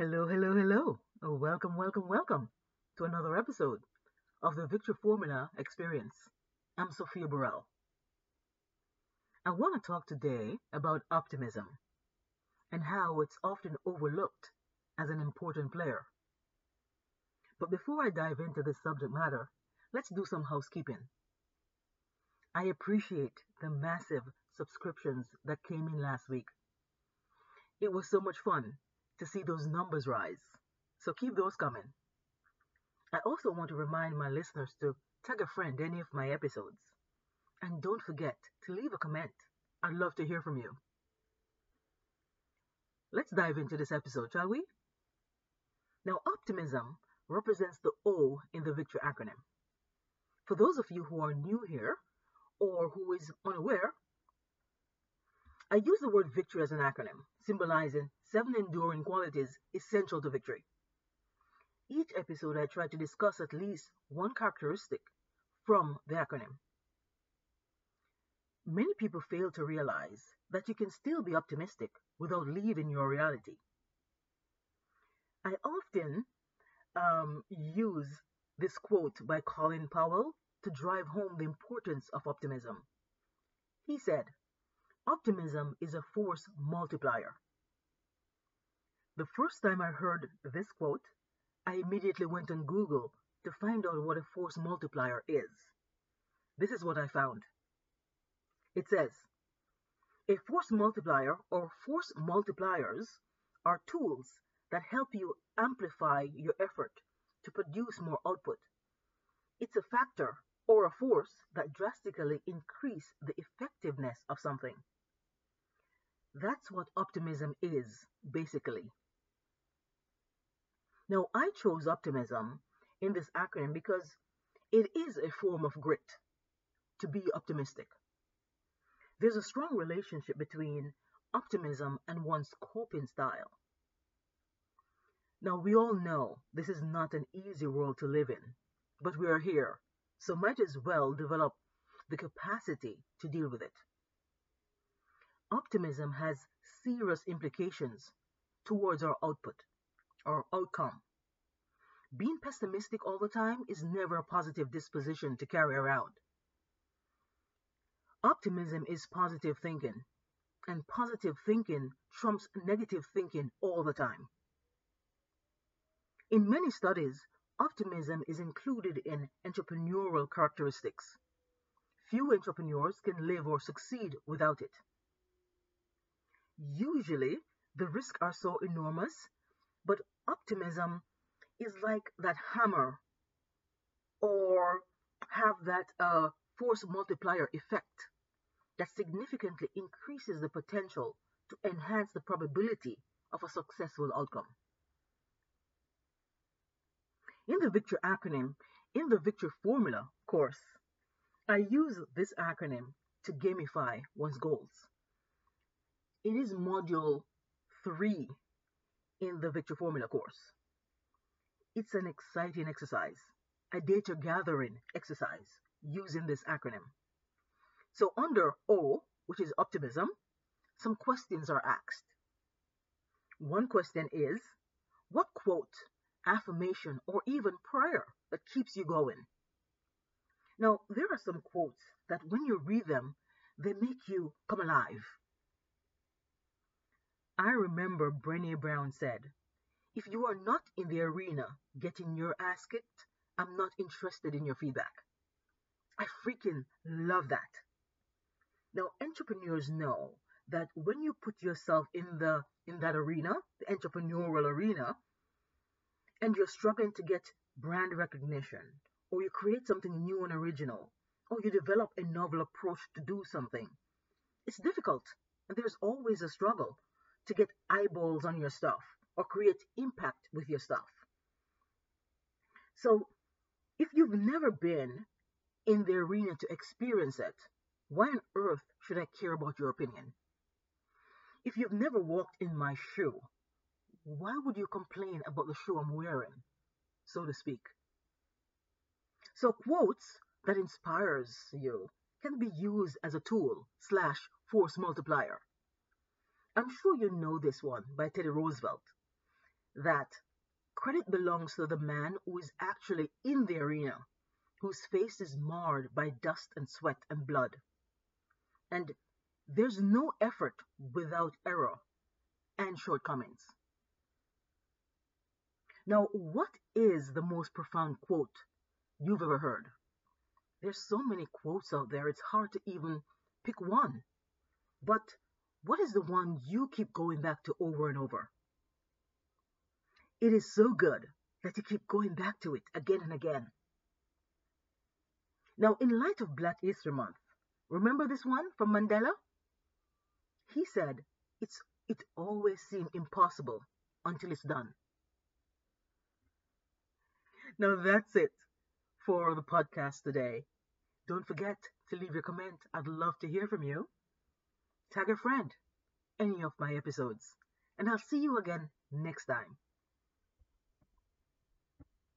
Hello, hello, hello. Oh, welcome, welcome, welcome to another episode of the Victory Formula Experience. I'm Sophia Burrell. I want to talk today about optimism and how it's often overlooked as an important player. But before I dive into this subject matter, let's do some housekeeping. I appreciate the massive subscriptions that came in last week. It was so much fun to see those numbers rise, so keep those coming. I also want to remind my listeners to tag a friend any of my episodes. And don't forget to leave a comment. I'd love to hear from you. Let's dive into this episode, shall we? Now, optimism represents the O in the Victory acronym. For those of you who are new here or who is unaware, I use the word victory as an acronym, symbolizing seven enduring qualities essential to victory. Each episode, I try to discuss at least one characteristic from the acronym. Many people fail to realize that you can still be optimistic without leaving your reality. I often um, use this quote by Colin Powell to drive home the importance of optimism. He said, Optimism is a force multiplier. The first time I heard this quote, I immediately went on Google to find out what a force multiplier is. This is what I found. It says, a force multiplier or force multipliers are tools that help you amplify your effort to produce more output. It's a factor or a force that drastically increase the effectiveness of something. That's what optimism is, basically. Now, I chose optimism in this acronym because it is a form of grit to be optimistic. There's a strong relationship between optimism and one's coping style. Now, we all know this is not an easy world to live in, but we are here, so might as well develop the capacity to deal with it. Optimism has serious implications towards our output or outcome. Being pessimistic all the time is never a positive disposition to carry around. Optimism is positive thinking, and positive thinking trumps negative thinking all the time. In many studies, optimism is included in entrepreneurial characteristics. Few entrepreneurs can live or succeed without it. Usually, the risks are so enormous, but optimism is like that hammer or have that uh, force multiplier effect that significantly increases the potential to enhance the probability of a successful outcome. In the Victor acronym, in the Victor formula course, I use this acronym to gamify one's goals. It is module 3 in the Victory formula course. It's an exciting exercise, a data gathering exercise using this acronym. So under O, which is optimism, some questions are asked. One question is, what quote, affirmation, or even prayer that keeps you going? Now, there are some quotes that when you read them, they make you come alive. I remember Brené Brown said, if you are not in the arena getting your ass kicked, I'm not interested in your feedback. I freaking love that. Now, entrepreneurs know that when you put yourself in the in that arena, the entrepreneurial arena, and you're struggling to get brand recognition, or you create something new and original, or you develop a novel approach to do something, it's difficult, and there's always a struggle to get eyeballs on your stuff or create impact with your stuff. So, if you've never been in the arena to experience it, why on earth should I care about your opinion? If you've never walked in my shoe, why would you complain about the shoe I'm wearing, so to speak? So quotes that inspires you can be used as a tool slash force multiplier. I'm sure you know this one by Teddy Roosevelt. that credit belongs to the man who is actually in the arena, whose face is marred by dust and sweat and blood. And there's no effort without error and shortcomings. Now, what is the most profound quote you've ever heard? There's so many quotes out there, it's hard to even pick one. But what is the one you keep going back to over and over? It is so good that you keep going back to it again and again. Now, in light of Black History Month, remember this one from Mandela? He said, it's, it always seemed impossible until it's done. Now that's it for the podcast today. Don't forget to leave your comment. I'd love to hear from you. Tag a friend any of my episodes. And I'll see you again next time.